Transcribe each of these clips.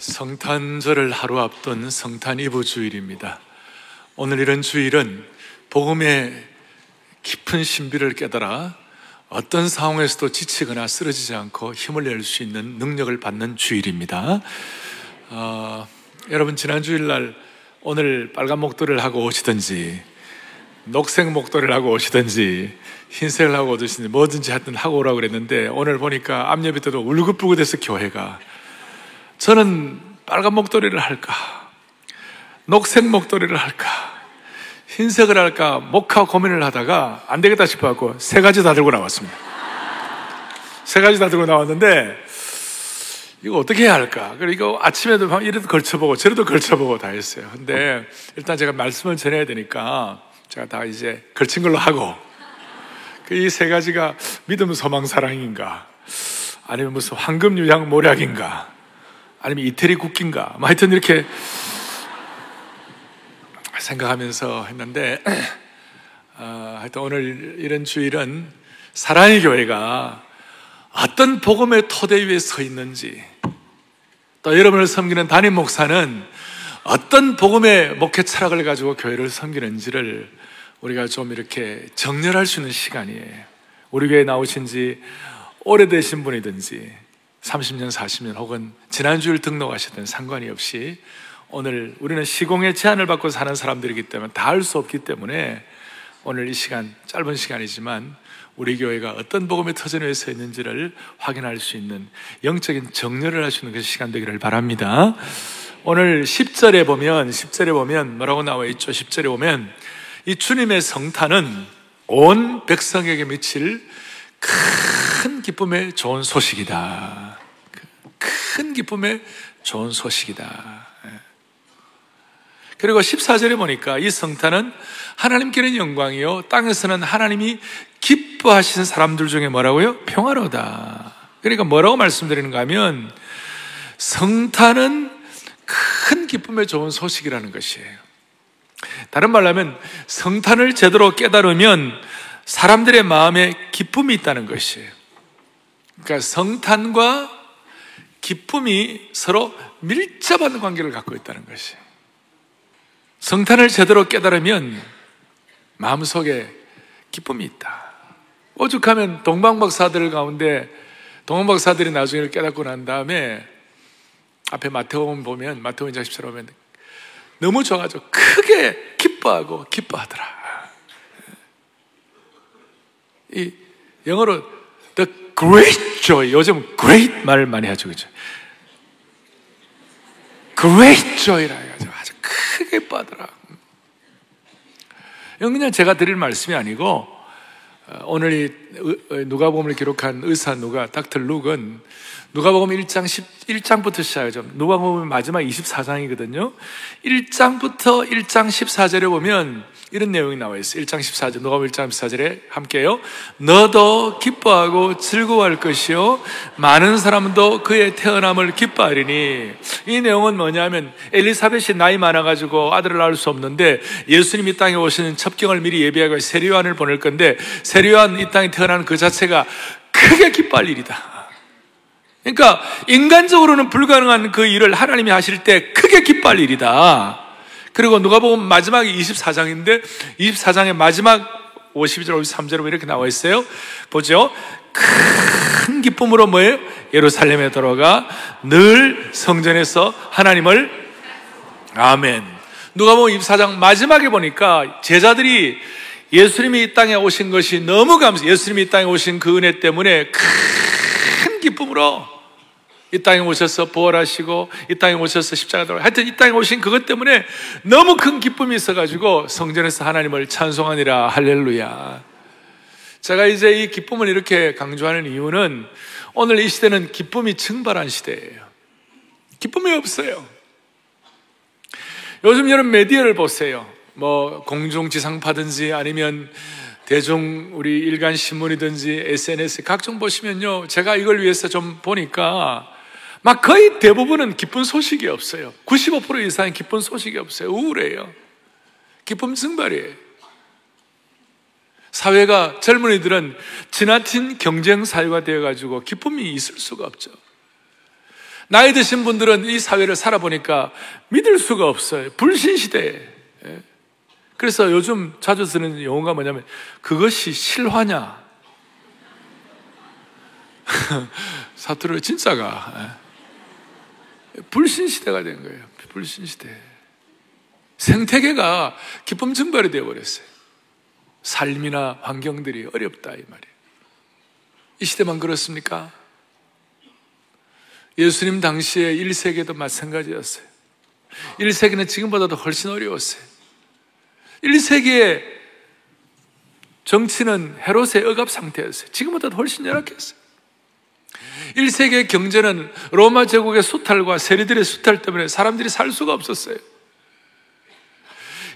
성탄절을 하루 앞둔 성탄 이브 주일입니다. 오늘 이런 주일은 복음의 깊은 신비를 깨달아 어떤 상황에서도 지치거나 쓰러지지 않고 힘을 낼 수 있는 능력을 받는 주일입니다. 어, 여러분 지난 주일날 오늘 빨간 목도리를 하고 오시든지 녹색 목도리를 하고 오시든지 흰색을 하고 오시든지 뭐든지 하여튼 하고 오라고 그랬는데 오늘 보니까 앞옆에 때도 울긋불긋해서 교회가 저는 빨간 목도리를 할까? 녹색 목도리를 할까? 흰색을 할까? 목하 고민을 하다가 안 되겠다 싶어 갖고 세 가지 다 들고 나왔습니다. 세 가지 다 들고 나왔는데 이거 어떻게 해야 할까? 그리고 아침에도 이래도 걸쳐보고 저래도 걸쳐보고 다 했어요. 근데 일단 제가 말씀을 전해야 되니까 제가 다 이제 걸친 걸로 하고 그이세 가지가 믿음, 소망, 사랑인가? 아니면 무슨 황금, 유향, 모략인가? 아니면 이태리 국기인가? 뭐 하여튼 이렇게 생각하면서 했는데, 어, 하여튼 오늘 이런 주일은 사랑의 교회가 어떤 복음의 토대 위에 서 있는지, 또 여러분을 섬기는 담임 목사는 어떤 복음의 목회 철학을 가지고 교회를 섬기는지를 우리가 좀 이렇게 정렬할 수 있는 시간이에요. 우리 교회에 나오신 지 오래되신 분이든지 30년, 40년 혹은 지난주일 등록하셨던 상관이 없이 오늘 우리는 시공의 제한을 받고 사는 사람들이기 때문에 다 할 수 없기 때문에 오늘 이 시간, 짧은 시간이지만 우리 교회가 어떤 복음의 터전 위에 서 있는지를 확인할 수 있는 영적인 정렬을 할 수 있는 그 시간 되기를 바랍니다. 오늘 10절에 보면, 10절에 보면 뭐라고 나와 있죠? 10절에 보면 이 주님의 성탄은 온 백성에게 미칠 큰 기쁨의 좋은 소식이다. 큰 기쁨의 좋은 소식이다. 예. 그리고 14절에 보니까 이 성탄은 하나님께는 영광이요. 땅에서는 하나님이 기뻐하시는 사람들 중에 뭐라고요? 평화로다. 그러니까 뭐라고 말씀드리는가 하면 성탄은 큰 기쁨의 좋은 소식이라는 것이에요. 다른 말로 하면 성탄을 제대로 깨달으면 사람들의 마음에 기쁨이 있다는 것이에요. 그러니까 성탄과 기쁨이 서로 밀접한 관계를 갖고 있다는 것이. 성탄을 제대로 깨달으면 마음속에 기쁨이 있다. 오죽하면 동방박사들 가운데 동방박사들이 나중에 깨닫고 난 다음에 앞에 마태복음 보면 마태복음 24절 보면 너무 좋아가지고 크게 기뻐하고 기뻐하더라. 이 영어로 the great joy 요즘 great 말을 많이 하죠 그죠? great joy라 해가지고 아주 크게 빠더라. 이건 그냥 제가 드릴 말씀이 아니고 어, 오늘 이 누가복음을 기록한 의사 누가 닥터 룩은 누가복음 1장 11장부터 시작하죠. 누가복음 마지막 24장이거든요. 1장부터 1장 14절에 보면 이런 내용이 나와 있어요. 1장 14절, 누가복음 1장 14절에 함께요. 너도 기뻐하고 즐거워할 것이요. 많은 사람도 그의 태어남을 기뻐하리니. 이 내용은 뭐냐면 엘리사벳이 나이 많아가지고 아들을 낳을 수 없는데 예수님이 땅에 오시는 첩경을 미리 예비하고 세리요한을 보낼 건데 세리요한 이 땅에 태어나는 그 자체가 크게 기뻐할 일이다. 그러니까 인간적으로는 불가능한 그 일을 하나님이 하실 때 크게 기뻐할 일이다. 그리고 누가 보면 마지막이 24장인데 24장의 마지막 52절, 53절에 이렇게 나와 있어요. 보죠. 큰 기쁨으로 뭐예요? 예루살렘에 들어가 늘 성전에서 하나님을 아멘. 누가 보면 24장 마지막에 보니까 제자들이 예수님이 이 땅에 오신 것이 너무 감사, 예수님이 이 땅에 오신 그 은혜 때문에 큰 기쁨으로 이 땅에 오셔서 부활하시고 이 땅에 오셔서 십자가 돌아 하여튼 이 땅에 오신 그것 때문에 너무 큰 기쁨이 있어가지고 성전에서 하나님을 찬송하니라 할렐루야. 제가 이제 이 기쁨을 이렇게 강조하는 이유는 오늘 이 시대는 기쁨이 증발한 시대예요. 기쁨이 없어요. 요즘 여러분 메디어를 보세요. 뭐 공중지상파든지 아니면 대중 우리 일간 신문이든지 SNS 각종 보시면요. 제가 이걸 위해서 좀 보니까 막 거의 대부분은 기쁜 소식이 없어요. 95% 이상의 기쁜 소식이 없어요. 우울해요. 기쁨 증발이에요. 사회가 젊은이들은 지나친 경쟁 사회가 되어가지고 기쁨이 있을 수가 없죠. 나이 드신 분들은 이 사회를 살아보니까 믿을 수가 없어요. 불신시대에. 예. 그래서 요즘 자주 쓰는 용어가 뭐냐면 그것이 실화냐? 사투리 진짜가 예. 불신 시대가 된 거예요. 불신 시대. 생태계가 기쁨 증발이 되어 버렸어요. 삶이나 환경들이 어렵다, 이 말이에요. 이 시대만 그렇습니까? 예수님 당시에 1세기도 마찬가지였어요. 1세기는 지금보다도 훨씬 어려웠어요. 1세기에 정치는 헤롯의 억압 상태였어요. 지금보다도 훨씬 열악했어요. 1세기의 경제는 로마 제국의 수탈과 세리들의 수탈 때문에 사람들이 살 수가 없었어요.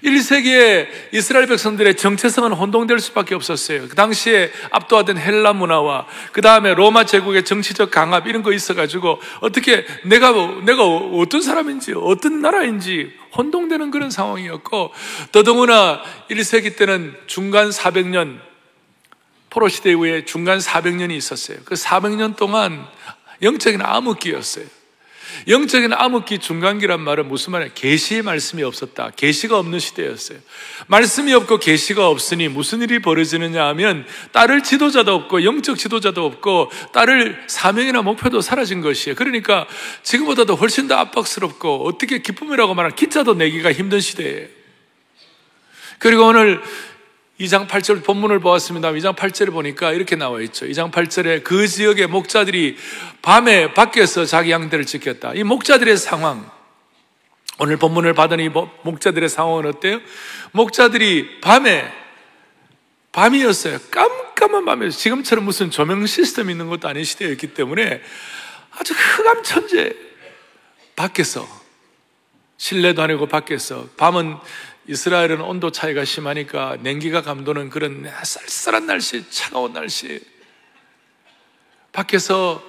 1세기에 이스라엘 백성들의 정체성은 혼동될 수밖에 없었어요. 그 당시에 압도하던 헬라 문화와 그 다음에 로마 제국의 정치적 강압 이런 거 있어가지고 어떻게 내가 내가 어떤 사람인지 어떤 나라인지 혼동되는 그런 상황이었고 더더구나 1세기 때는 중간 400년 포로 시대 이후에 중간 400년이 있었어요. 그 400년 동안 영적인 암흑기였어요. 영적인 암흑기 중간기란 말은 무슨 말이야? 계시의 말씀이 없었다. 계시가 없는 시대였어요. 말씀이 없고 계시가 없으니 무슨 일이 벌어지느냐 하면 따를 지도자도 없고 영적 지도자도 없고 따를 사명이나 목표도 사라진 것이에요. 그러니까 지금보다도 훨씬 더 압박스럽고 어떻게 기쁨이라고 말하는 기자도 내기가 힘든 시대예요. 그리고 오늘 2장 8절 본문을 보았습니다. 2장 8절을 보니까 이렇게 나와 있죠. 2장 8절에 그 지역의 목자들이 밤에 밖에서 자기 양들을 지켰다. 이 목자들의 상황. 오늘 본문을 받으니 목자들의 상황은 어때요? 목자들이 밤에 밤이었어요. 깜깜한 밤에 지금처럼 무슨 조명 시스템 있는 것도 아닌 시대였기 때문에 아주 흑암천재 밖에서 실내도 아니고 밖에서 밤은 이스라엘은 온도 차이가 심하니까 냉기가 감도는 그런 쌀쌀한 날씨, 차가운 날씨. 밖에서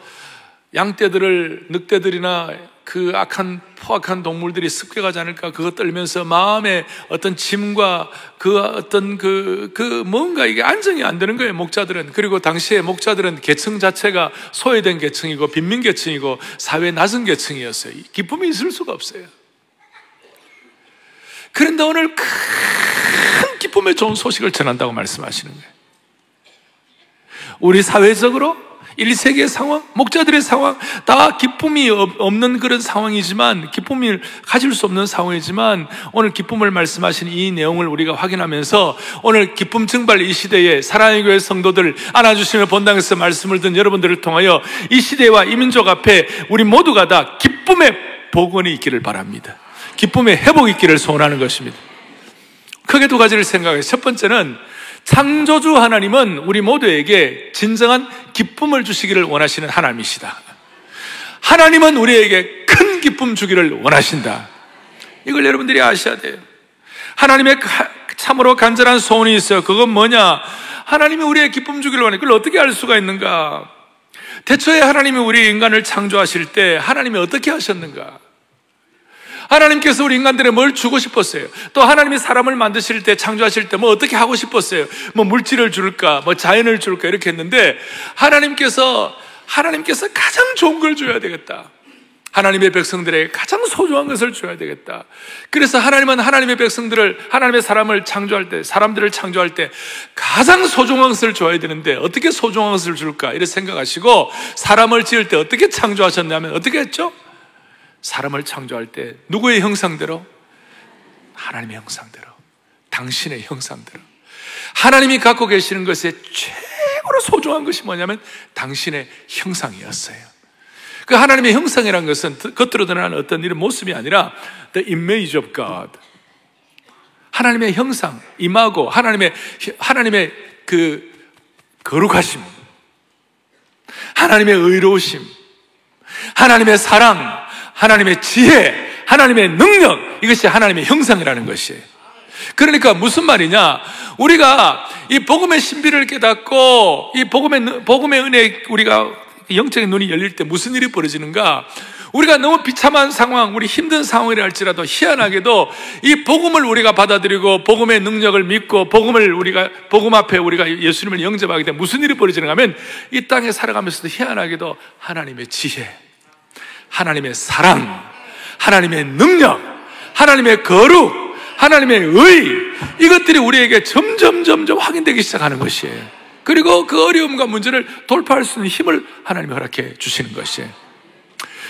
양떼들을, 늑대들이나 그 악한, 포악한 동물들이 습격하지 않을까 그거 떨면서 마음에 어떤 짐과 그 어떤 그, 그 뭔가 이게 안정이 안 되는 거예요, 목자들은. 그리고 당시에 목자들은 계층 자체가 소외된 계층이고 빈민 계층이고 사회 낮은 계층이었어요. 기쁨이 있을 수가 없어요. 그런데 오늘 큰 기쁨의 좋은 소식을 전한다고 말씀하시는 거예요. 우리 사회적으로 1세기의 상황, 목자들의 상황, 다 기쁨이 없는 그런 상황이지만, 기쁨을 가질 수 없는 상황이지만, 오늘 기쁨을 말씀하신 이 내용을 우리가 확인하면서, 오늘 기쁨 증발 이 시대에 사랑의 교회 성도들 안아주시며 본당에서 말씀을 듣는 여러분들을 통하여 이 시대와 이 민족 앞에 우리 모두가 다 기쁨의 복원이 있기를 바랍니다. 기쁨의 회복이 있기를 소원하는 것입니다. 크게 두 가지를 생각해요. 첫 번째는 창조주 하나님은 우리 모두에게 진정한 기쁨을 주시기를 원하시는 하나님이시다. 하나님은 우리에게 큰 기쁨 주기를 원하신다. 이걸 여러분들이 아셔야 돼요. 하나님의 참으로 간절한 소원이 있어요. 그건 뭐냐? 하나님이 우리의 기쁨 주기를 원해. 그걸 어떻게 알 수가 있는가? 대초에 하나님이 우리 인간을 창조하실 때 하나님이 어떻게 하셨는가? 하나님께서 우리 인간들에 뭘 주고 싶었어요? 또 하나님이 사람을 만드실 때, 창조하실 때 뭐 어떻게 하고 싶었어요? 뭐 물질을 줄까? 뭐 자연을 줄까? 이렇게 했는데, 하나님께서, 하나님께서 가장 좋은 걸 줘야 되겠다. 하나님의 백성들에게 가장 소중한 것을 줘야 되겠다. 그래서 하나님은 하나님의 백성들을, 하나님의 사람을 창조할 때, 사람들을 창조할 때 가장 소중한 것을 줘야 되는데 어떻게 소중한 것을 줄까? 이렇게 생각하시고 사람을 지을 때 어떻게 창조하셨냐면 어떻게 했죠? 사람을 창조할 때 누구의 형상대로? 하나님의 형상대로. 당신의 형상대로. 하나님이 갖고 계시는 것에 최고로 소중한 것이 뭐냐면 당신의 형상이었어요. 그 하나님의 형상이라는 것은 겉으로 드러나는 어떤 이런 모습이 아니라 the image of God. 하나님의 형상, 임하고 하나님의 하나님의 그 거룩하심, 하나님의 의로우심, 하나님의 사랑, 하나님의 지혜, 하나님의 능력, 이것이 하나님의 형상이라는 것이에요. 그러니까 무슨 말이냐? 우리가 이 복음의 신비를 깨닫고 이 복음의 복음의 은혜 우리가 영적인 눈이 열릴 때 무슨 일이 벌어지는가? 우리가 너무 비참한 상황, 우리 힘든 상황이라 할지라도 희한하게도 이 복음을 우리가 받아들이고 복음의 능력을 믿고 복음을 우리가 복음 앞에 우리가 예수님을 영접하게 되면 무슨 일이 벌어지는가 하면 이 땅에 살아가면서도 희한하게도 하나님의 지혜, 하나님의 사랑, 하나님의 능력, 하나님의 거룩, 하나님의 의, 이것들이 우리에게 점점, 점점 확인되기 시작하는 것이에요. 그리고 그 어려움과 문제를 돌파할 수 있는 힘을 하나님이 허락해 주시는 것이에요.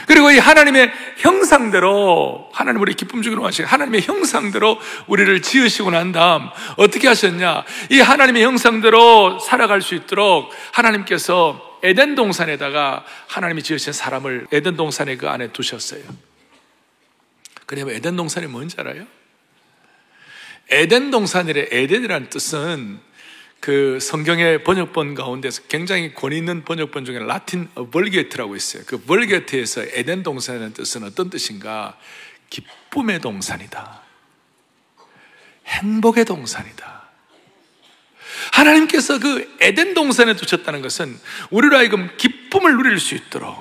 그리고 이 하나님의 형상대로 하나님 우리 기쁨 주기로 하시고 하나님의 형상대로 우리를 지으시고 난 다음 어떻게 하셨냐? 이 하나님의 형상대로 살아갈 수 있도록 하나님께서 에덴 동산에다가 하나님이 지으신 사람을 에덴 동산의 그 안에 두셨어요. 그러면 에덴 동산이 뭔지 알아요? 에덴 동산이래 에덴이라는 뜻은 그 성경의 번역본 가운데서 굉장히 권위 있는 번역본 중에 라틴 벌게트라고 있어요. 그 벌게트에서 에덴 동산이라는 뜻은 어떤 뜻인가? 기쁨의 동산이다. 행복의 동산이다. 하나님께서 그 에덴 동산에 두셨다는 것은 우리로 하여금 기쁨을 누릴 수 있도록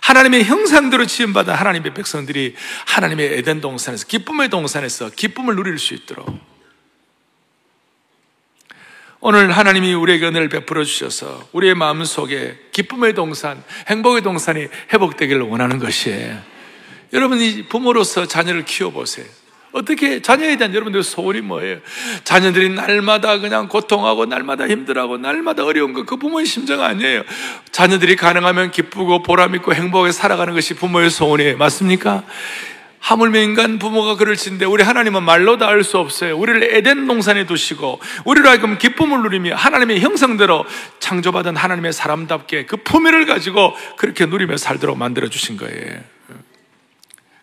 하나님의 형상대로 지음받은 하나님의 백성들이 하나님의 에덴 동산에서 기쁨의 동산에서 기쁨을 누릴 수 있도록 오늘 하나님이 우리에게 은혜를 베풀어 주셔서 우리의 마음 속에 기쁨의 동산, 행복의 동산이 회복되기를 원하는 것이에요. 여러분이 부모로서 자녀를 키워보세요. 어떻게 자녀에 대한 여러분들의 소원이 뭐예요? 자녀들이 날마다 그냥 고통하고 날마다 힘들어하고 날마다 어려운 거 그 부모의 심정 아니에요. 자녀들이 가능하면 기쁘고 보람 있고 행복하게 살아가는 것이 부모의 소원이에요. 맞습니까? 하물며 인간 부모가 그럴 진데 우리 하나님은 말로 다 알 수 없어요. 우리를 에덴 동산에 두시고 우리로 하여금 기쁨을 누리며 하나님의 형상대로 창조받은 하나님의 사람답게 그 품위를 가지고 그렇게 누리며 살도록 만들어 주신 거예요.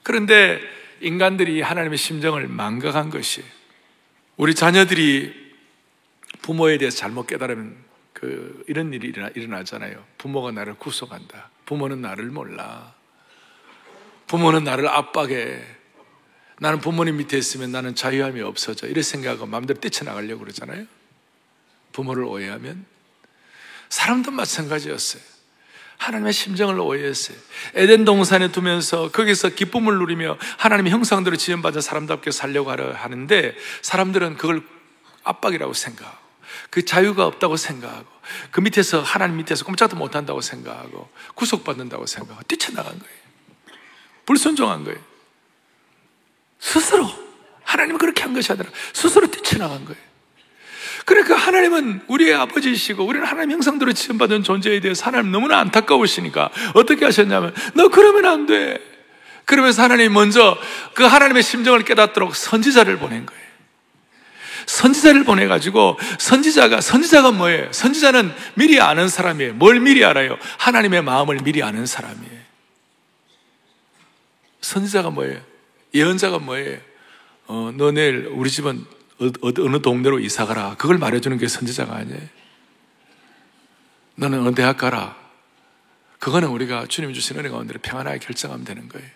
그런데 인간들이 하나님의 심정을 망각한 것이 우리 자녀들이 부모에 대해서 잘못 깨달으면 그 이런 일이 일어나잖아요. 부모가 나를 구속한다. 부모는 나를 몰라. 부모는 나를 압박해. 나는 부모님 밑에 있으면 나는 자유함이 없어져. 이런 생각하고 마음대로 뛰쳐나가려고 그러잖아요. 부모를 오해하면. 사람도 마찬가지였어요. 하나님의 심정을 오해했어요. 에덴 동산에 두면서 거기서 기쁨을 누리며 하나님의 형상대로 지연받은 사람답게 살려고 하는데 사람들은 그걸 압박이라고 생각하고 그 자유가 없다고 생각하고 그 밑에서 하나님 밑에서 꼼짝도 못한다고 생각하고 구속받는다고 생각하고 뛰쳐나간 거예요. 불순종한 거예요. 스스로 하나님은 그렇게 한 것이 아니라 스스로 뛰쳐나간 거예요. 그러니까 하나님은 우리의 아버지이시고 우리는 하나님 형상대로 지음받은 존재에 대해서 하나님 너무나 안타까우시니까 어떻게 하셨냐면 너 그러면 안 돼. 그러면서 하나님 먼저 그 하나님의 심정을 깨닫도록 선지자를 보낸 거예요. 선지자를 보내가지고 선지자가 선지자가 뭐예요? 선지자는 미리 아는 사람이에요. 뭘 미리 알아요? 하나님의 마음을 미리 아는 사람이에요. 선지자가 뭐예요? 예언자가 뭐예요? 어, 너 내일 우리 집은 어, 어, 어느 동네로 이사 가라. 그걸 말해주는 게 선지자가 아니에요. 너는 어느 대학 가라. 그거는 우리가 주님 주신 은혜 가운데 평안하게 결정하면 되는 거예요.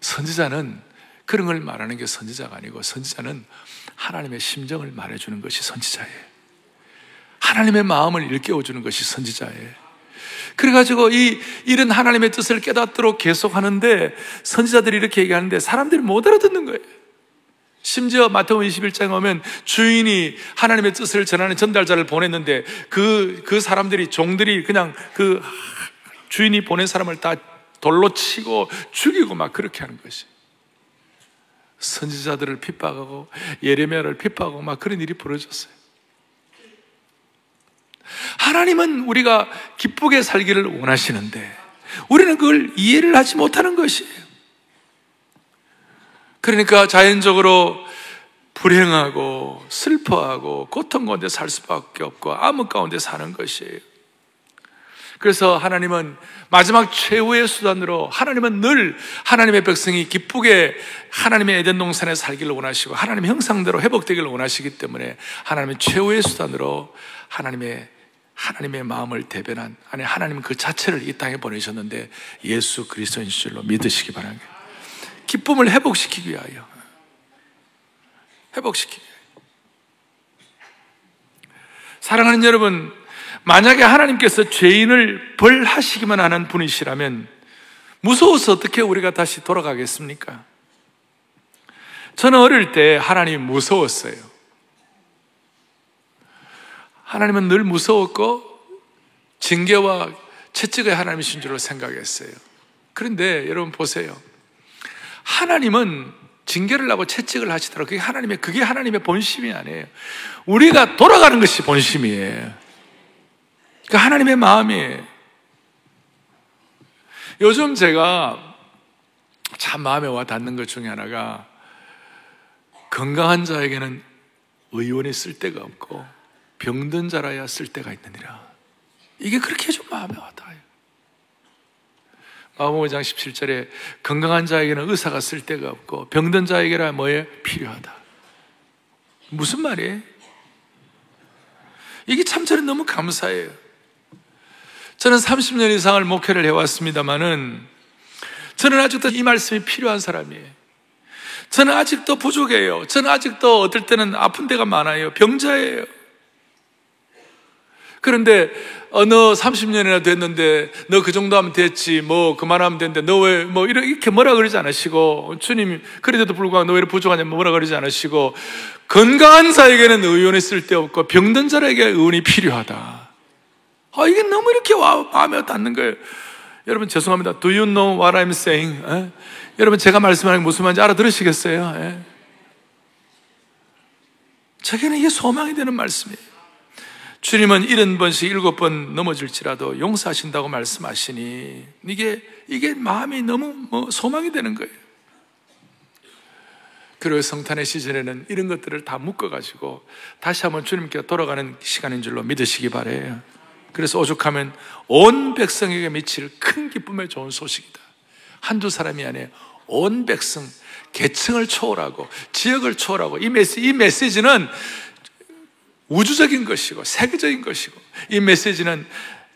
선지자는 그런 걸 말하는 게 선지자가 아니고 선지자는 하나님의 심정을 말해주는 것이 선지자예요. 하나님의 마음을 일깨워주는 것이 선지자예요. 그래가지고 이 이런 하나님의 뜻을 깨닫도록 계속 하는데 선지자들이 이렇게 얘기하는데 사람들이 못 알아듣는 거예요. 심지어 마태복음 21장에 오면 주인이 하나님의 뜻을 전하는 전달자를 보냈는데 그, 그 사람들이, 종들이 그냥 그 주인이 보낸 사람을 다 돌로 치고 죽이고 막 그렇게 하는 것이. 선지자들을 핍박하고 예레미야를 핍박하고 막 그런 일이 벌어졌어요. 하나님은 우리가 기쁘게 살기를 원하시는데 우리는 그걸 이해를 하지 못하는 것이에요. 그러니까 자연적으로 불행하고 슬퍼하고 고통 가운데 살 수밖에 없고 암흑 가운데 사는 것이에요. 그래서 하나님은 마지막 최후의 수단으로 하나님은 늘 하나님의 백성이 기쁘게 하나님의 에덴 동산에 살기를 원하시고 하나님의 형상대로 회복되기를 원하시기 때문에 하나님의 최후의 수단으로 하나님의 하나님의 마음을 대변한 아니 하나님 그 자체를 이 땅에 보내셨는데 예수 그리스도인 줄로 믿으시기 바랍니다. 기쁨을 회복시키기 위하여 회복시키기 위하여 사랑하는 여러분 만약에 하나님께서 죄인을 벌하시기만 하는 분이시라면 무서워서 어떻게 우리가 다시 돌아가겠습니까? 저는 어릴 때 하나님 무서웠어요. 하나님은 늘 무서웠고 징계와 채찍의 하나님이신 줄로 생각했어요. 그런데 여러분 보세요. 하나님은 징계를 하고 채찍을 하시더라도 그게 하나님의 그게 하나님의 본심이 아니에요. 우리가 돌아가는 것이 본심이에요. 그 하나님의 마음이에요. 요즘 제가 참 마음에 와 닿는 것 중에 하나가 건강한 자에게는 의원이 쓸 데가 없고 병든 자라야 쓸 데가 있느니라. 이게 그렇게 좀 마음에 와 닿아요. 마음 5장 17절에 건강한 자에게는 의사가 쓸 데가 없고 병든 자에게라 뭐에 필요하다. 무슨 말이에요? 이게 참 저는 너무 감사해요. 저는 30년 이상을 목회를 해왔습니다만은 저는 아직도 이 말씀이 필요한 사람이에요. 저는 아직도 부족해요. 저는 아직도 어떨 때는 아픈 데가 많아요. 병자예요. 그런데 어, 너 30년이나 됐는데 너 그 정도 하면 됐지 뭐 그만하면 되는데 너 왜 뭐 이렇게 뭐라 그러지 않으시고 주님 그래도 불구하고 너 왜 부족하냐 뭐라 그러지 않으시고 건강한 자에게는 의원이 쓸데없고 병든 자에게 의원이 필요하다. 아 이게 너무 이렇게 와, 마음에 닿는 거예요. 여러분 죄송합니다. Do you know what I'm saying? 에? 여러분 제가 말씀하는 게 무슨 말인지 알아들으시겠어요? 에? 저에게는 이게 소망이 되는 말씀이에요. 주님은 일흔 번씩 일곱 번 넘어질지라도 용서하신다고 말씀하시니 이게 이게 마음이 너무 뭐 소망이 되는 거예요. 그리고 성탄의 시즌에는 이런 것들을 다 묶어가지고 다시 한번 주님께 돌아가는 시간인 줄로 믿으시기 바래요. 그래서 오죽하면 온 백성에게 미칠 큰 기쁨의 좋은 소식이다. 한두 사람이 아니에요. 온 백성, 계층을 초월하고 지역을 초월하고 이 메시 이 메시지는 우주적인 것이고 세계적인 것이고 이 메시지는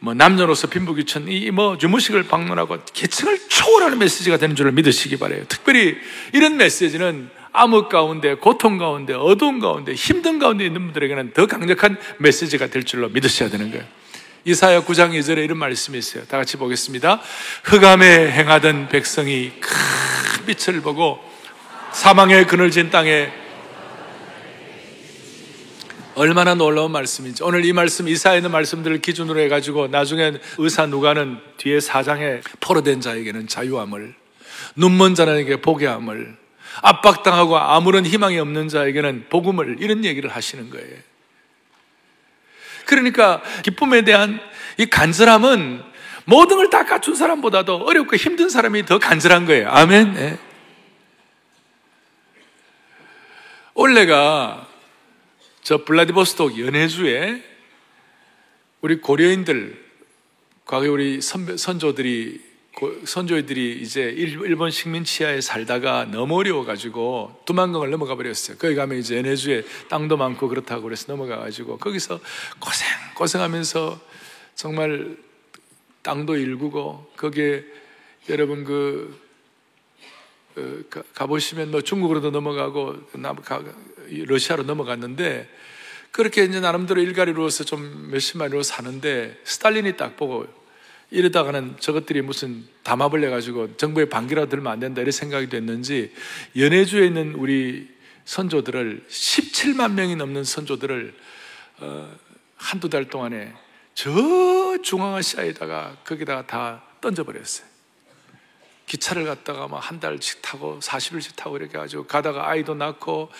뭐 남녀로서 빈부귀천 이뭐 주무식을 방문하고 계층을 초월하는 메시지가 되는 줄을 믿으시기 바래요. 특별히 이런 메시지는 암흑 가운데 고통 가운데 어두운 가운데 힘든 가운데 있는 분들에게는 더 강력한 메시지가 될 줄로 믿으셔야 되는 거예요. 이사야 9장 2절에 이런 말씀이 있어요. 다 같이 보겠습니다. 흑암에 행하던 백성이 큰 빛을 보고 사망의 그늘진 땅에 얼마나 놀라운 말씀인지. 오늘 이 말씀, 이사에 있는 말씀들을 기준으로 해가지고 나중에 의사 누가는 뒤에 사장에 포로된 자에게는 자유함을, 눈먼 자에게 보게 함을, 압박당하고 아무런 희망이 없는 자에게는 복음을, 이런 얘기를 하시는 거예요. 그러니까 기쁨에 대한 이 간절함은 모든 걸 다 갖춘 사람보다도 어렵고 힘든 사람이 더 간절한 거예요. 아멘. 네. 올해가 저 블라디보스톡 연해주에 우리 고려인들, 과거에 우리 선배, 선조들이, 선조들이 이제 일본 식민 치하에 살다가 너무 어려워가지고 두만강을 넘어가 버렸어요. 거기 가면 이제 연해주에 땅도 많고 그렇다고 그래서 넘어가가지고 거기서 고생, 고생하면서 정말 땅도 일구고 거기에 여러분 그 어, 가보시면 뭐 중국으로도 넘어가고 러시아로 넘어갔는데 그렇게 이제 나름대로 일가리로서 좀 몇십만 으로 사는데 스탈린이 딱 보고 이러다가는 저것들이 무슨 담합을 해가지고 정부의 반기라 들면 안 된다 이런 생각이 됐는지 연해주에 있는 우리 선조들을 17만 명이 넘는 선조들을 어, 한두 달 동안에 저 중앙아시아에다가 거기다가 다 던져버렸어요. 기차를 갔다가 막 한 달씩 타고 40일씩 타고 이렇게 가지고 가다가 아이도 낳고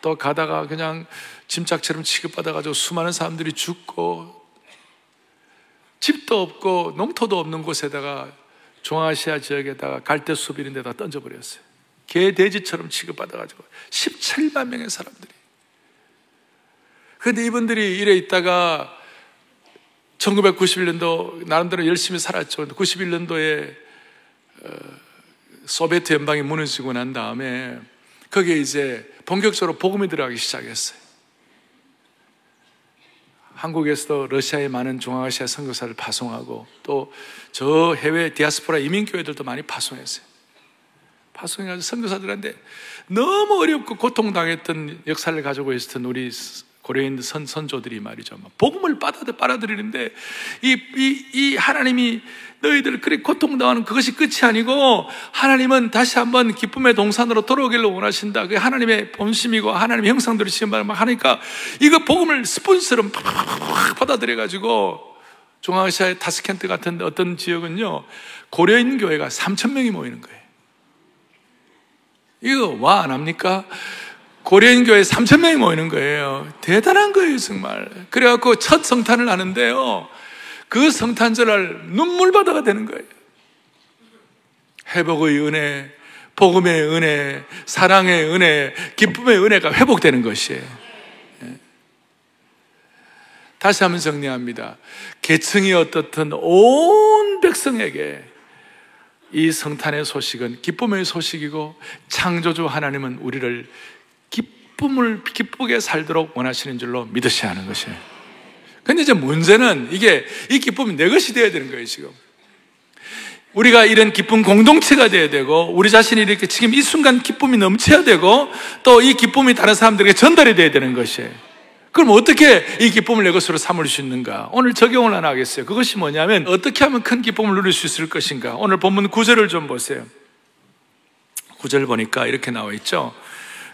또 가다가 그냥 짐짝처럼 취급받아가지고 수많은 사람들이 죽고 집도 없고 농토도 없는 곳에다가 중앙아시아 지역에다가 갈대 숲 이런 데다 던져버렸어요. 개, 돼지처럼 취급받아가지고 17만 명의 사람들이. 그런데 이분들이 이래 있다가 1991년도 나름대로 열심히 살았죠. 91년도에 어, 소비에트 연방이 무너지고 난 다음에 거기에 이제 본격적으로 복음이 들어가기 시작했어요. 한국에서도 러시아에 많은 중앙아시아 선교사를 파송하고 또 저 해외 디아스포라 이민교회들도 많이 파송했어요. 파송해가지고 선교사들한테 너무 어렵고 고통당했던 역사를 가지고 있었던 우리 고려인 선, 선조들이 말이죠. 복음을 받아들, 빨아들이는데, 이, 이, 이 하나님이 너희들 그렇게 고통당하는 그것이 끝이 아니고, 하나님은 다시 한번 기쁨의 동산으로 돌아오기를 원하신다. 그게 하나님의 본심이고, 하나님의 형상대로 지금 막 하니까, 이거 복음을 스폰서로 팍 받아들여가지고, 중앙아시아의 타스켄트 같은 어떤 지역은요, 고려인 교회가 3천 명이 모이는 거예요. 이거 와 안 합니까? 고려인 교회 3천 명이 모이는 거예요. 대단한 거예요, 정말. 그래갖고 첫 성탄을 하는데요. 그 성탄절날 눈물바다가 되는 거예요. 회복의 은혜, 복음의 은혜, 사랑의 은혜, 기쁨의 은혜가 회복되는 것이에요. 예. 다시 한번 정리합니다. 계층이 어떻든 온 백성에게 이 성탄의 소식은 기쁨의 소식이고 창조주 하나님은 우리를 기쁨을 기쁘게 살도록 원하시는 줄로 믿으셔야 하는 것이에요. 근데 이제 문제는 이게 이 기쁨이 내 것이 되어야 되는 거예요, 지금. 우리가 이런 기쁨 공동체가 되어야 되고 우리 자신이 이렇게 지금 이 순간 기쁨이 넘쳐야 되고 또 이 기쁨이 다른 사람들에게 전달이 되어야 되는 것이에요. 그럼 어떻게 이 기쁨을 내 것으로 삼을 수 있는가? 오늘 적용을 하나 하겠어요. 그것이 뭐냐면 어떻게 하면 큰 기쁨을 누릴 수 있을 것인가? 오늘 본문 구절을 좀 보세요. 구절 보니까 이렇게 나와 있죠.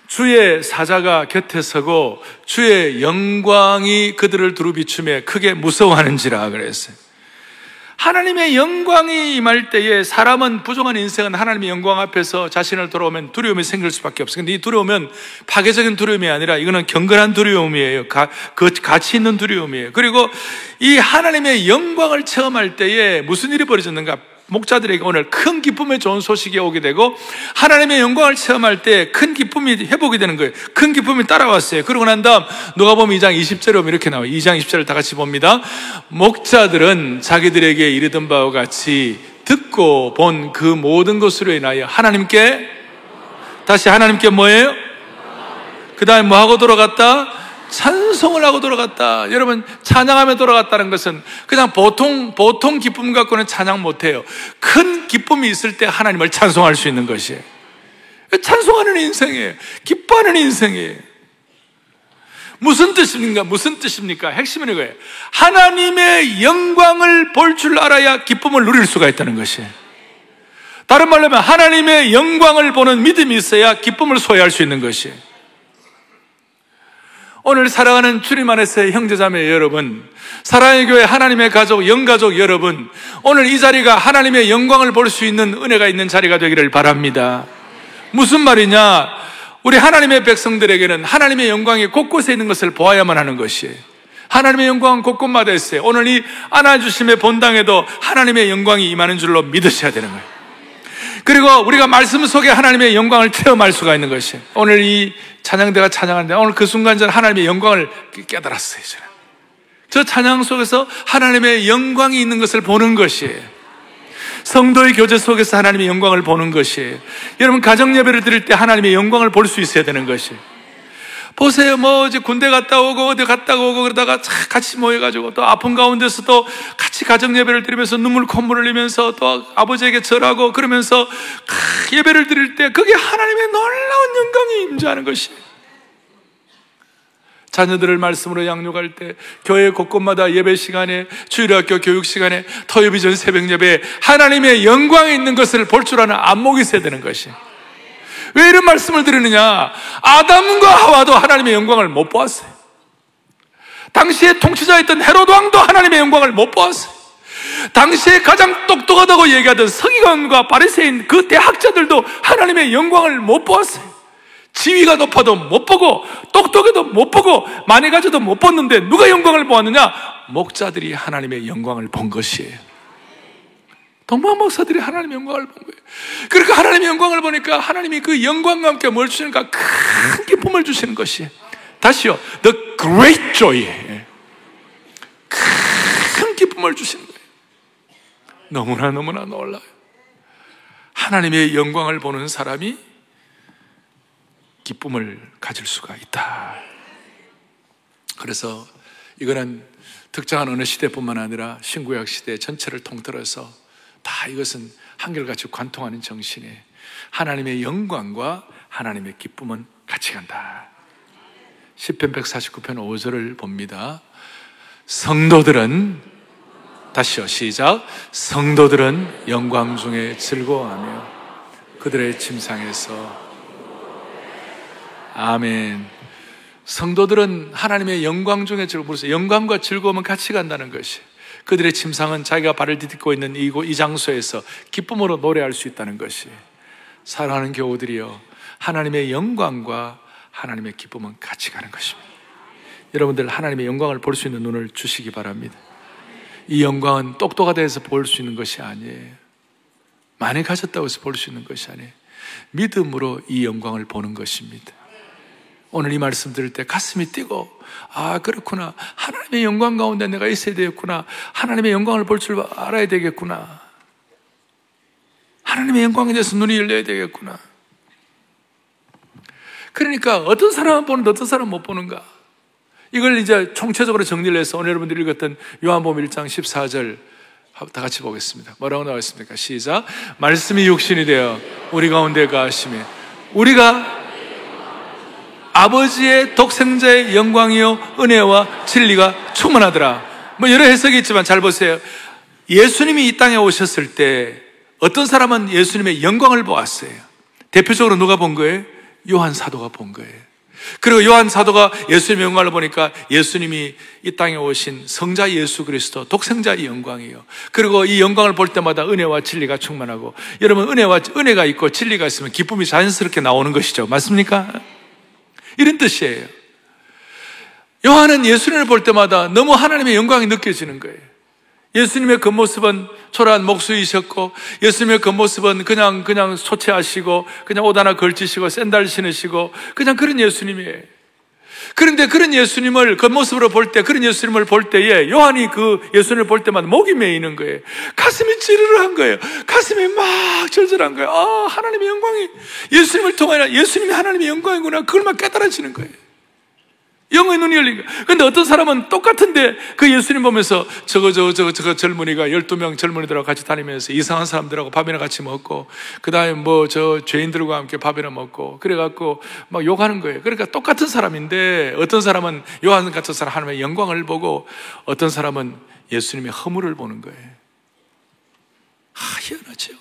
주의 사자가 곁에 서고 주의 영광이 그들을 두루 비추며 크게 무서워하는지라 그랬어요. 하나님의 영광이 임할 때에 사람은 부정한 인생은 하나님의 영광 앞에서 자신을 돌아오면 두려움이 생길 수밖에 없어요. 근데 이 두려움은 파괴적인 두려움이 아니라 이거는 경건한 두려움이에요. 가, 그 가치 있는 두려움이에요. 그리고 이 하나님의 영광을 체험할 때에 무슨 일이 벌어졌는가? 목자들에게 오늘 큰 기쁨의 좋은 소식이 오게 되고 하나님의 영광을 체험할 때 큰 기쁨이 회복이 되는 거예요. 큰 기쁨이 따라왔어요. 그러고 난 다음 누가 보면 2장 20절에 보면 이렇게 나와요. 2장 20절을 다 같이 봅니다. 목자들은 자기들에게 이르던 바와 같이 듣고 본 그 모든 것으로 인하여 하나님께 다시 하나님께 뭐예요? 그 다음에 뭐 하고 돌아갔다? 찬송을 하고 돌아갔다. 여러분, 찬양하며 돌아갔다는 것은 그냥 보통, 보통 기쁨 갖고는 찬양 못해요. 큰 기쁨이 있을 때 하나님을 찬송할 수 있는 것이에요. 찬송하는 인생이에요. 기뻐하는 인생이에요. 무슨 뜻입니까? 무슨 뜻입니까? 핵심은 이거예요. 하나님의 영광을 볼 줄 알아야 기쁨을 누릴 수가 있다는 것이에요. 다른 말로 하면 하나님의 영광을 보는 믿음이 있어야 기쁨을 소유할 수 있는 것이에요. 오늘 사랑하는 주님 안에서의 형제자매 여러분, 사랑의 교회 하나님의 가족, 영가족 여러분, 오늘 이 자리가 하나님의 영광을 볼 수 있는 은혜가 있는 자리가 되기를 바랍니다. 무슨 말이냐? 우리 하나님의 백성들에게는 하나님의 영광이 곳곳에 있는 것을 보아야만 하는 것이에요. 하나님의 영광은 곳곳마다 있어요. 오늘 이 안아주심의 본당에도 하나님의 영광이 임하는 줄로 믿으셔야 되는 거예요. 그리고 우리가 말씀 속에 하나님의 영광을 체험할 수가 있는 것이에요. 오늘 이 찬양대가 찬양하는데 오늘 그 순간 전 하나님의 영광을 깨달았어요. 저는. 저 찬양 속에서 하나님의 영광이 있는 것을 보는 것이에요. 성도의 교제 속에서 하나님의 영광을 보는 것이에요. 여러분 가정 예배를 드릴 때 하나님의 영광을 볼 수 있어야 되는 것이에요. 보세요. 뭐, 이제 군대 갔다 오고, 어디 갔다 오고, 그러다가 같이 모여가지고, 또 아픈 가운데서 또 같이 가정 예배를 드리면서 눈물 콧물 흘리면서 또 아버지에게 절하고, 그러면서 예배를 드릴 때, 그게 하나님의 놀라운 영광이 임재하는 것이 자녀들을 말씀으로 양육할 때, 교회 곳곳마다 예배 시간에, 주일학교 교육 시간에, 토요일 전 새벽 예배에 하나님의 영광이 있는 것을 볼 줄 아는 안목이 있어야 되는 것이에요. 왜 이런 말씀을 드리느냐? 아담과 하와도 하나님의 영광을 못 보았어요. 당시에 통치자였던 헤로드 왕도 하나님의 영광을 못 보았어요. 당시에 가장 똑똑하다고 얘기하던 서기관과 바리새인 그 대학자들도 하나님의 영광을 못 보았어요. 지위가 높아도 못 보고 똑똑해도 못 보고 많이 가져도 못 봤는데 누가 영광을 보았느냐? 목자들이 하나님의 영광을 본 것이에요. 동방 목사들이 하나님의 영광을 본 거예요. 그러니까 하나님의 영광을 보니까 하나님이 그 영광과 함께 뭘 주시는가? 큰 기쁨을 주시는 것이 다시요. The great joy. 큰 기쁨을 주시는 거예요. 너무나 너무나 놀라요. 하나님의 영광을 보는 사람이 기쁨을 가질 수가 있다. 그래서 이거는 특정한 어느 시대뿐만 아니라 신구약 시대 전체를 통틀어서 다 이것은 한결같이 관통하는 정신에 하나님의 영광과 하나님의 기쁨은 같이 간다. 10편 149편 5절을 봅니다. 성도들은 다시요 시작 성도들은 영광 중에 즐거워하며 그들의 침상에서 아멘 성도들은 하나님의 영광 중에 즐거워 영광과 즐거움은 같이 간다는 것이 그들의 침상은 자기가 발을 디딛고 있는 이곳, 이 장소에서 기쁨으로 노래할 수 있다는 것이 사랑하는 교우들이여 하나님의 영광과 하나님의 기쁨은 같이 가는 것입니다. 여러분들 하나님의 영광을 볼 수 있는 눈을 주시기 바랍니다. 이 영광은 똑똑하다 해서 볼 수 있는 것이 아니에요. 많이 가졌다고 해서 볼 수 있는 것이 아니에요. 믿음으로 이 영광을 보는 것입니다. 오늘 이 말씀 들을 때 가슴이 뛰고, 아, 그렇구나. 하나님의 영광 가운데 내가 있어야 되겠구나. 하나님의 영광을 볼 줄 알아야 되겠구나. 하나님의 영광에 대해서 눈이 열려야 되겠구나. 그러니까 어떤 사람은 보는데 어떤 사람은 못 보는가? 이걸 이제 총체적으로 정리를 해서 오늘 여러분들이 읽었던 요한복음 1장 14절 다 같이 보겠습니다. 뭐라고 나와 있습니까? 시작. 말씀이 육신이 되어 우리 가운데 가심에 우리가 아버지의 독생자의 영광이요 은혜와 진리가 충만하더라. 뭐 여러 해석이 있지만 잘 보세요. 예수님이 이 땅에 오셨을 때 어떤 사람은 예수님의 영광을 보았어요. 대표적으로 누가 본 거예요? 요한 사도가 본 거예요. 그리고 요한 사도가 예수님의 영광을 보니까 예수님이 이 땅에 오신 성자 예수 그리스도 독생자의 영광이에요. 그리고 이 영광을 볼 때마다 은혜와 진리가 충만하고 여러분 은혜와 은혜가 있고 진리가 있으면 기쁨이 자연스럽게 나오는 것이죠. 맞습니까? 이런 뜻이에요. 요한은 예수님을 볼 때마다 너무 하나님의 영광이 느껴지는 거예요. 예수님의 겉모습은 초라한 목수이셨고, 예수님의 겉모습은 그냥, 그냥 소체하시고, 그냥 옷 하나 걸치시고, 샌달 신으시고, 그냥 그런 예수님이에요. 그런데 그런 예수님을 겉모습으로 볼 때, 그런 예수님을 볼 때에, 요한이 그 예수님을 볼 때마다 목이 메이는 거예요. 가슴이 찌르르한 거예요. 가슴이 막 절절한 거예요. 아, 하나님의 영광이, 예수님을 통하여 예수님이 하나님의 영광이구나. 그걸 막 깨달아지는 거예요. 영의 눈이 열린 거예요. 근데 어떤 사람은 똑같은데 그 예수님 보면서 저거, 저거, 저거, 저거 젊은이가 12명 젊은이들하고 같이 다니면서 이상한 사람들하고 밥이나 같이 먹고, 그 다음에 뭐 저 죄인들과 함께 밥이나 먹고, 그래갖고 막 욕하는 거예요. 그러니까 똑같은 사람인데 어떤 사람은 요한 같은 사람 하나님의 영광을 보고 어떤 사람은 예수님의 허물을 보는 거예요. 아, 희한하죠.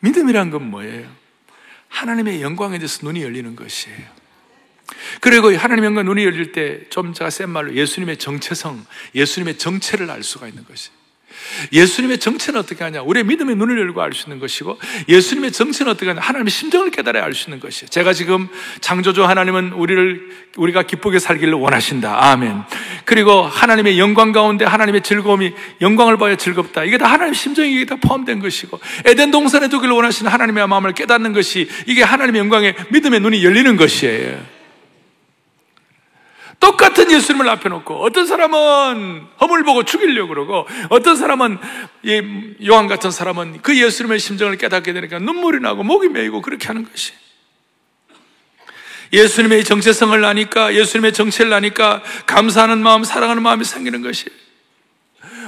믿음이란 건 뭐예요? 하나님의 영광에 대해서 눈이 열리는 것이에요. 그리고 하나님 영광 눈이 열릴 때 좀 제가 센 말로 예수님의 정체성, 예수님의 정체를 알 수가 있는 것이. 예수님의 정체는 어떻게 하냐? 우리의 믿음의 눈을 열고 알 수 있는 것이고, 예수님의 정체는 어떻게 하냐? 하나님의 심정을 깨달아야 알 수 있는 것이에요. 제가 지금 창조주 하나님은 우리를, 우리가 기쁘게 살기를 원하신다. 아멘. 그리고 하나님의 영광 가운데 하나님의 즐거움이 영광을 봐야 즐겁다. 이게 다 하나님의 심정이 다 포함된 것이고, 에덴 동산에 두기를 원하시는 하나님의 마음을 깨닫는 것이 이게 하나님의 영광에 믿음의 눈이 열리는 것이에요. 똑같은 예수님을 앞에 놓고 어떤 사람은 허물 보고 죽이려고 그러고 어떤 사람은 요한 같은 사람은 그 예수님의 심정을 깨닫게 되니까 눈물이 나고 목이 메이고 그렇게 하는 것이. 예수님의 정체성을 아니까 예수님의 정체를 아니까 감사하는 마음 사랑하는 마음이 생기는 것이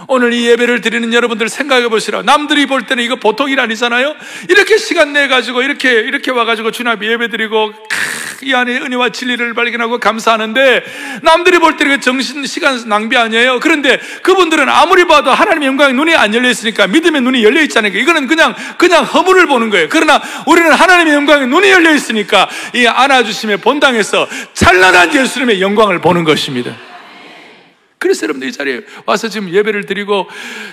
오늘 이 예배를 드리는 여러분들 생각해 보시라. 남들이 볼 때는 이거 보통 일 아니잖아요? 이렇게 시간 내가지고, 이렇게, 이렇게 와가지고 앞에 예배 드리고, 이 안에 은혜와 진리를 발견하고 감사하는데, 남들이 볼 때는 정신, 시간 낭비 아니에요? 그런데 그분들은 아무리 봐도 하나님의 영광에 눈이 안 열려 있으니까 믿음의 눈이 열려 있잖아요. 이거는 그냥, 그냥 허물을 보는 거예요. 그러나 우리는 하나님의 영광에 눈이 열려 있으니까 이 안아주심의 본당에서 찬란한 예수님의 영광을 보는 것입니다. 그래서 여러분들 이 자리에 와서 지금 예배를 드리고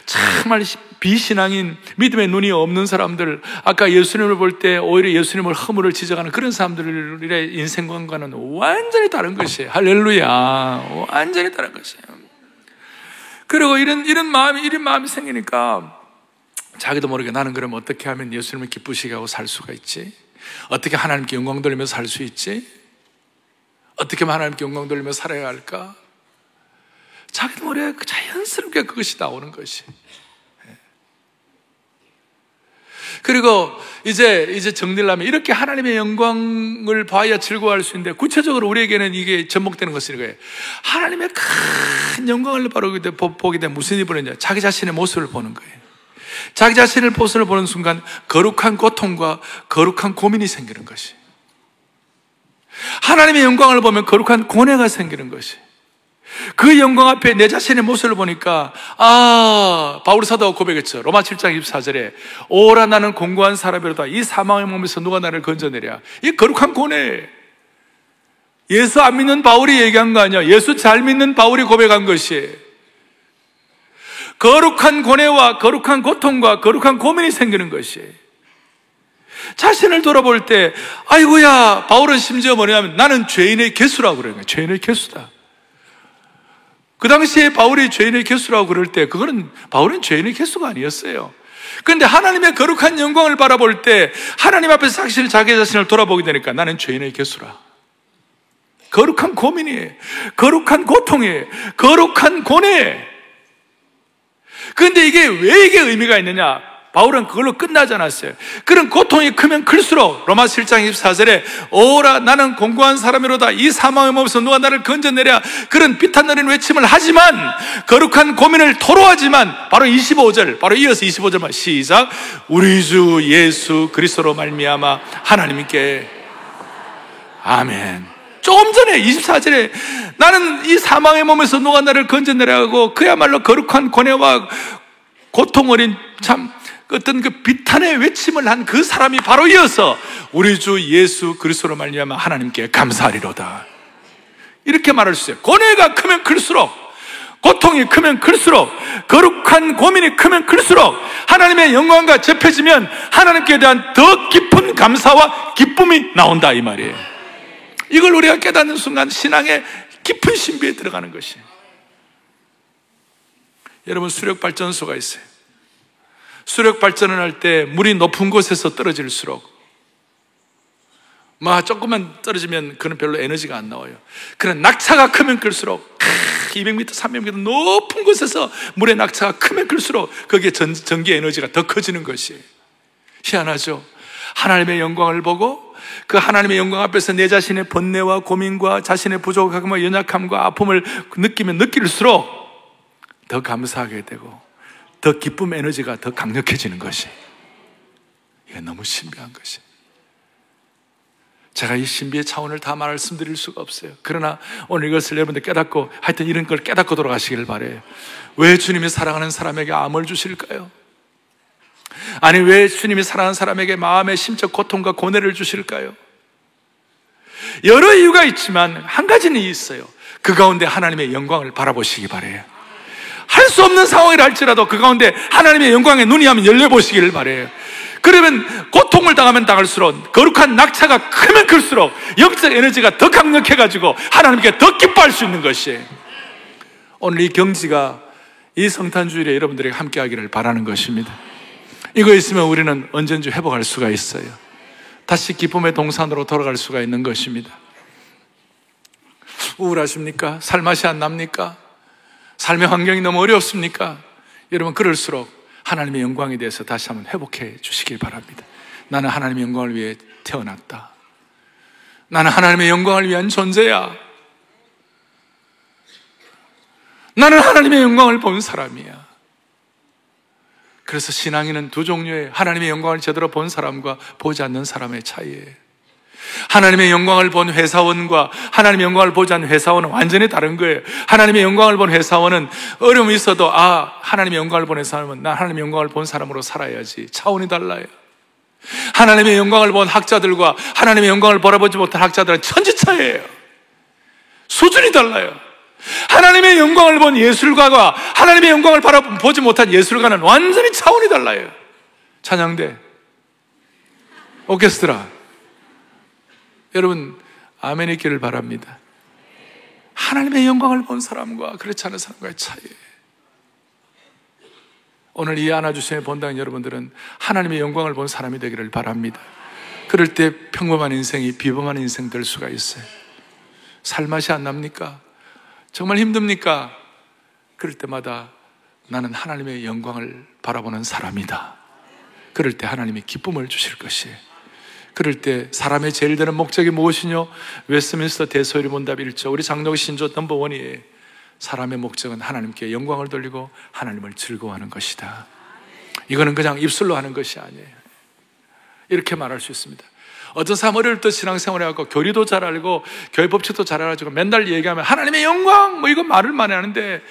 정말 비신앙인 믿음의 눈이 없는 사람들, 아까 예수님을 볼 때 오히려 예수님을 허물을 지적하는 그런 사람들의 인생관과는 완전히 다른 것이에요. 할렐루야. 완전히 다른 것이에요. 그리고 이런, 이런 마음이, 이런 마음이 생기니까 자기도 모르게 나는 그럼 어떻게 하면 예수님을 기쁘시게 하고 살 수가 있지? 어떻게 하나님께 영광 돌리면서 살수 있지? 어떻게 하나님께 영광 돌리며 살아야 할까? 자기도 모르게 그 자연스럽게 그것이 나오는 것이. 예. 그리고 이제, 이제 정리를 하면 이렇게 하나님의 영광을 봐야 즐거워할 수 있는데 구체적으로 우리에게는 이게 접목되는 것은 이거예요. 하나님의 큰 영광을 바로 보게 되면 무슨 일이 벌어지냐. 자기 자신의 모습을 보는 거예요. 자기 자신의 모습을 보는 순간 거룩한 고통과 거룩한 고민이 생기는 것이. 하나님의 영광을 보면 거룩한 고뇌가 생기는 것이. 그 영광 앞에 내 자신의 모습을 보니까 아 바울 사도가 고백했죠 로마 7장 24절에 오라 나는 공고한 사람이로다 이 사망의 몸에서 누가 나를 건져내랴 이 거룩한 고뇌 예수 안 믿는 바울이 얘기한 거 아니야 예수 잘 믿는 바울이 고백한 것이 거룩한 고뇌와 거룩한 고통과 거룩한 고민이 생기는 것이에요. 자신을 돌아볼 때, 아이고야, 바울은 심지어 뭐냐면 나는 죄인의 개수라고 그러는 거예요. 죄인의 개수다. 그 당시에 바울이 죄인의 개수라고 그럴 때, 그거는, 바울은 죄인의 개수가 아니었어요. 그런데 하나님의 거룩한 영광을 바라볼 때, 하나님 앞에서 사실 자기 자신을 돌아보게 되니까 나는 죄인의 개수라. 거룩한 고민이에요. 거룩한 고통이에요. 거룩한 고뇌예요. 그런데 이게 왜 이게 의미가 있느냐? 바울은 그걸로 끝나지 않았어요. 그런 고통이 크면 클수록 로마 7장 24절에 오라 나는 공고한 사람이로다. 이 사망의 몸에서 누가 나를 건져내랴. 그런 비탄너린 외침을 하지만 거룩한 고민을 토로하지만 바로 25절 바로 이어서 25절만 시작. 우리 주 예수 그리스도로 말미암아 하나님께 아멘. 조금 전에 24절에 나는 이 사망의 몸에서 누가 나를 건져내라고 그야말로 거룩한 고뇌와 고통 어린 참 어떤 그 비탄의 외침을 한 그 사람이 바로 이어서 우리 주 예수 그리스도로 말미암아 하나님께 감사하리로다. 이렇게 말할 수 있어요. 고뇌가 크면 클수록 고통이 크면 클수록 거룩한 고민이 크면 클수록 하나님의 영광과 접혀지면 하나님께 대한 더 깊은 감사와 기쁨이 나온다 이 말이에요. 이걸 우리가 깨닫는 순간 신앙의 깊은 신비에 들어가는 것이에요. 여러분 수력 발전소가 있어요. 수력 발전을 할 때 물이 높은 곳에서 떨어질수록 막 조금만 떨어지면 그는 별로 에너지가 안 나와요. 그런 낙차가 크면 클수록 200m, 300m 높은 곳에서 물의 낙차가 크면 클수록 거기에 전, 전기 에너지가 더 커지는 것이 희한하죠. 하나님의 영광을 보고 그 하나님의 영광 앞에서 내 자신의 번뇌와 고민과 자신의 부족함과 연약함과 아픔을 느끼면 느낄수록 더 감사하게 되고 더 기쁨 에너지가 더 강력해지는 것이. 이게 너무 신비한 것이. 제가 이 신비의 차원을 다 말씀드릴 수가 없어요. 그러나 오늘 이것을 여러분들 깨닫고 하여튼 이런 걸 깨닫고 돌아가시기를 바래요. 왜 주님이 사랑하는 사람에게 암을 주실까요? 아니 왜 주님이 사랑하는 사람에게 마음의 심적 고통과 고뇌를 주실까요? 여러 이유가 있지만 한 가지는 있어요. 그 가운데 하나님의 영광을 바라보시기 바래요. 할 수 없는 상황이라 할지라도 그 가운데 하나님의 영광에 눈이 한번 열려보시기를 바래요. 그러면 고통을 당하면 당할수록 거룩한 낙차가 크면 클수록 영적 에너지가 더 강력해가지고 하나님께 더 기뻐할 수 있는 것이에요. 오늘 이 경지가 이 성탄주일에 여러분들에게 함께 하기를 바라는 것입니다. 이거 있으면 우리는 언제든지 회복할 수가 있어요. 다시 기쁨의 동산으로 돌아갈 수가 있는 것입니다. 우울하십니까? 살맛이 안 납니까? 삶의 환경이 너무 어렵습니까? 여러분, 그럴수록 하나님의 영광에 대해서 다시 한번 회복해 주시길 바랍니다. 나는 하나님의 영광을 위해 태어났다. 나는 하나님의 영광을 위한 존재야. 나는 하나님의 영광을 본 사람이야. 그래서 신앙에는 두 종류의 하나님의 영광을 제대로 본 사람과 보지 않는 사람의 차이예요. 하나님의 영광을 본 회사원과 하나님의 영광을 보지 않는 회사원은 완전히 다른 거예요. 하나님의 영광을 본 회사원은 어려움이 있어도 아, 하나님의 영광을 본 회사원은 나 하나님의 영광을 본 사람으로 살아야지. 차원이 달라요. 하나님의 영광을 본 학자들과 하나님의 영광을 바라보지 못한 학자들은 천지차예요. 수준이 달라요. 하나님의 영광을 본 예술가가 하나님의 영광을 바라보지 못한 예술가는 완전히 차원이 달라요. 찬양대, 오케스트라, 여러분, 아멘 있기를 바랍니다. 하나님의 영광을 본 사람과 그렇지 않은 사람과의 차이예요. 오늘 이 안아주심의 본당 여러분들은 하나님의 영광을 본 사람이 되기를 바랍니다. 그럴 때 평범한 인생이 비범한 인생 될 수가 있어요. 살맛이 안 납니까? 정말 힘듭니까? 그럴 때마다 나는 하나님의 영광을 바라보는 사람이다. 그럴 때 하나님이 기쁨을 주실 것이에요. 그럴 때 사람의 제일 되는 목적이 무엇이뇨? 웨스민스터 대소리 문답 1조 우리 장로교 신조 넘버원이에요. 사람의 목적은 하나님께 영광을 돌리고 하나님을 즐거워하는 것이다. 이거는 그냥 입술로 하는 것이 아니에요. 이렇게 말할 수 있습니다. 어떤 사람 어릴 때 신앙생활 해갖고 교리도 잘 알고 교회 법칙도 잘 알아가지고 맨날 얘기하면 하나님의 영광 뭐 이거 말을 많이 하는데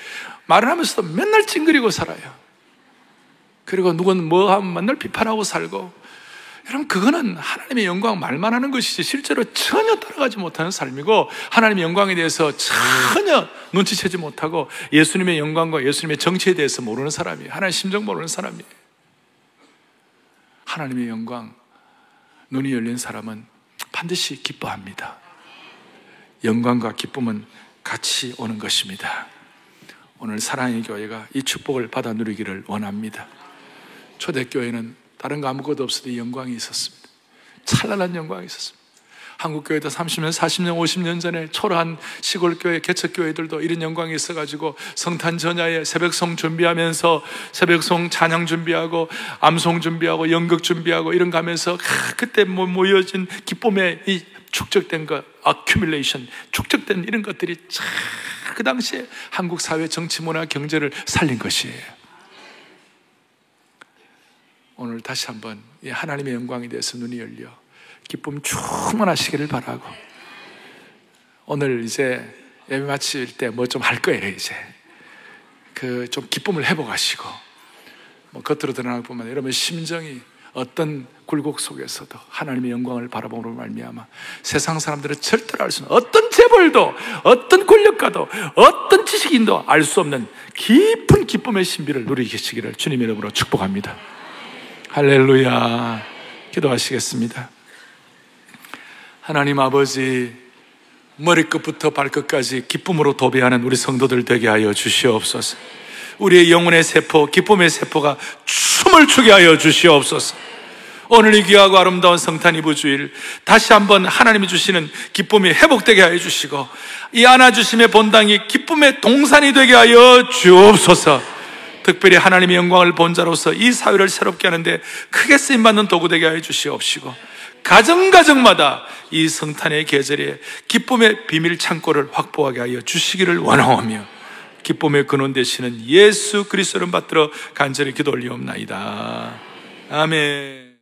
말을 하면서도 맨날 찡그리고 살아요. 그리고 누군 뭐 하면 맨날 비판하고 살고 여러분, 그거는 하나님의 영광 말만 하는 것이지 실제로 전혀 따라가지 못하는 삶이고 하나님의 영광에 대해서 전혀 눈치채지 못하고 예수님의 영광과 예수님의 정치에 대해서 모르는 사람이에요. 하나님 심정 모르는 사람이에요. 하나님의 영광, 눈이 열린 사람은 반드시 기뻐합니다. 영광과 기쁨은 같이 오는 것입니다. 오늘 사랑의 교회가 이 축복을 받아 누리기를 원합니다. 초대교회는 다른 거 아무것도 없어도 영광이 있었습니다. 찬란한 영광이 있었습니다. 한국교회도 30년, 40년, 50년 전에 초라한 시골교회, 개척교회들도 이런 영광이 있어가지고 성탄 전야에 새벽송 준비하면서 새벽송 찬양 준비하고 암송 준비하고 연극 준비하고 이런 가면서 그때 뭐 모여진 기쁨의 이 축적된 것, accumulation, 축적된 이런 것들이 참 그 당시에 한국 사회 정치 문화 경제를 살린 것이에요. 오늘 다시 한번 하나님의 영광에 대해서 눈이 열려 기쁨 충만하시기를 바라고 오늘 이제 예배 마칠 때 뭐 좀 할 거예요 이제 그 좀 기쁨을 회복하시고 뭐 겉으로 드러나는 뿐만 아니라 여러분 심정이 어떤 굴곡 속에서도 하나님의 영광을 바라보므로 말미암아 세상 사람들은 절대로 알 수 없는 어떤 재벌도 어떤 권력가도 어떤 지식인도 알 수 없는 깊은 기쁨의 신비를 누리게 시기를 주님의 이름으로 축복합니다. 할렐루야. 기도하시겠습니다. 하나님 아버지, 머리끝부터 발끝까지 기쁨으로 도배하는 우리 성도들 되게 하여 주시옵소서. 우리의 영혼의 세포, 기쁨의 세포가 춤을 추게 하여 주시옵소서. 오늘 이 귀하고 아름다운 성탄 이브 주일 다시 한번 하나님이 주시는 기쁨이 회복되게 하여 주시고 이 안아주심의 본당이 기쁨의 동산이 되게 하여 주옵소서. 특별히 하나님의 영광을 본 자로서 이 사회를 새롭게 하는데 크게 쓰임받는 도구 되게 하여 주시옵시고 가정가정마다 이 성탄의 계절에 기쁨의 비밀 창고를 확보하게 하여 주시기를 원하오며 기쁨의 근원 되시는 예수 그리스도를 받들어 간절히 기도 올리옵나이다. 아멘.